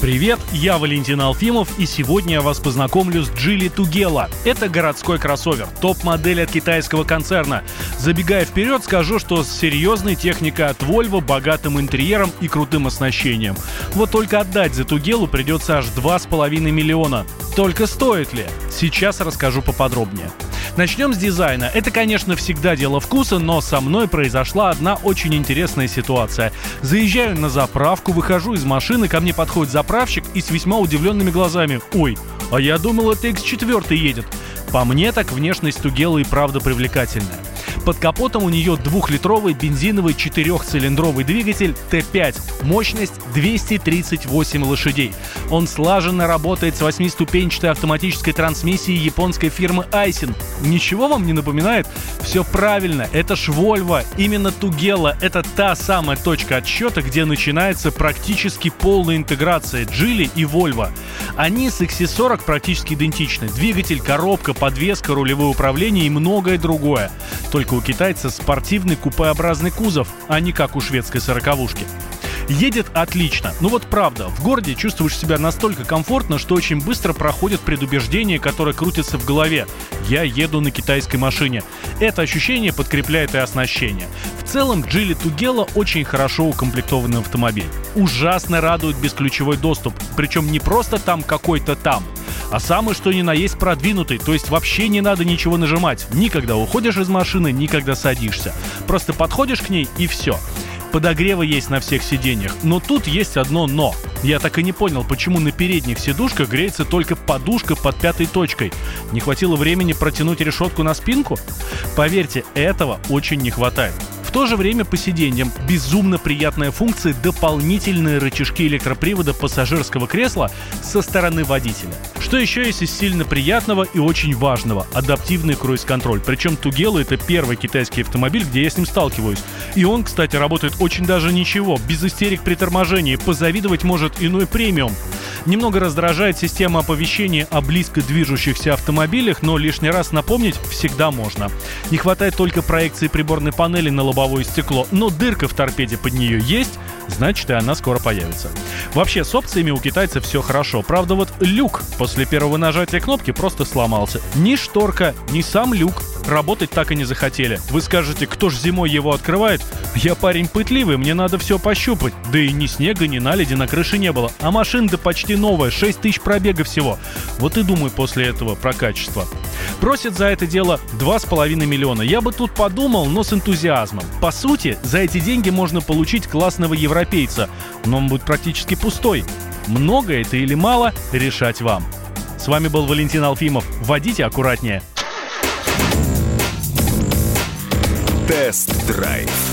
Привет, я Валентин Алфимов, и сегодня я вас познакомлю с Джили Тугела. Это городской кроссовер, топ-модель от китайского концерна. Забегая вперед, скажу, что с серьезной техникой от Volvo, богатым интерьером и крутым оснащением. Вот только отдать за Тугелу придется аж 2,5 миллиона. Только стоит ли? Сейчас расскажу поподробнее. Начнем с дизайна. Это, конечно, всегда дело вкуса, но со мной произошла одна очень интересная ситуация. Заезжаю на заправку, выхожу из машины, ко мне подходит заправщик и с весьма удивленными глазами. Ой, а я думал, это X4 едет. По мне так внешность Тугела и правда привлекательная. Под капотом у нее двухлитровый бензиновый четырехцилиндровый двигатель Т5. Мощность 238 лошадей. Он слаженно работает с восьмиступенчатой автоматической трансмиссией японской фирмы Айсин. Ничего вам не напоминает? Все правильно, это ж Volvo. Именно Тугела — это та самая точка отсчета, где начинается практически полная интеграция Джили и Volvo. Они с XC40 практически идентичны. Двигатель, коробка, подвеска, рулевое управление и многое другое. Только у китайца спортивный купеобразный кузов, а не как у шведской сороковушки. Едет отлично. Ну вот правда, в городе чувствуешь себя настолько комфортно, что очень быстро проходит предубеждение, которое крутится в голове. Я еду на китайской машине. Это ощущение подкрепляет и оснащение. В целом, Geely Tugela очень хорошо укомплектованный автомобиль. Ужасно радует бесключевой доступ. Причем не просто там какой-то там, а самый что ни на есть продвинутый, то есть вообще не надо ничего нажимать. Никогда уходишь из машины, никогда садишься. Просто подходишь к ней и все. Подогревы есть на всех сиденьях, но тут есть одно «но». Я так и не понял, почему на передних сидушках греется только подушка под пятой точкой. Не хватило времени протянуть решетку на спинку? Поверьте, этого очень не хватает. В то же время по сиденьям безумно приятная функция дополнительные рычажки электропривода пассажирского кресла со стороны водителя. Что еще есть из сильно приятного и очень важного – адаптивный круиз-контроль. Причем Тугела – это первый китайский автомобиль, где я с ним сталкиваюсь. И он, кстати, работает очень даже ничего, без истерик при торможении. Позавидовать может иной премиум. Немного раздражает система оповещения о близко движущихся автомобилях, но лишний раз напомнить всегда можно. Не хватает только проекции приборной панели на лобовое стекло, но дырка в торпеде под нее есть, значит и она скоро появится. Вообще, с опциями у китайцев все хорошо. Правда, вот люк после первого нажатия кнопки просто сломался. Ни шторка, ни сам люк работать так и не захотели. Вы скажете, кто ж зимой его открывает? Я парень пытливый, мне надо все пощупать. Да и ни снега, ни наледи на крыше не было. А машина-то почти новая, 6 тысяч пробега всего. Вот и думаю после этого про качество. Просят за это дело 2,5 миллиона. Я бы тут подумал, но с энтузиазмом. По сути, за эти деньги можно получить классного европейца, но он будет практически пустой. Много это или мало, решать вам. С вами был Валентин Алфимов. Водите аккуратнее. Тест-драйв.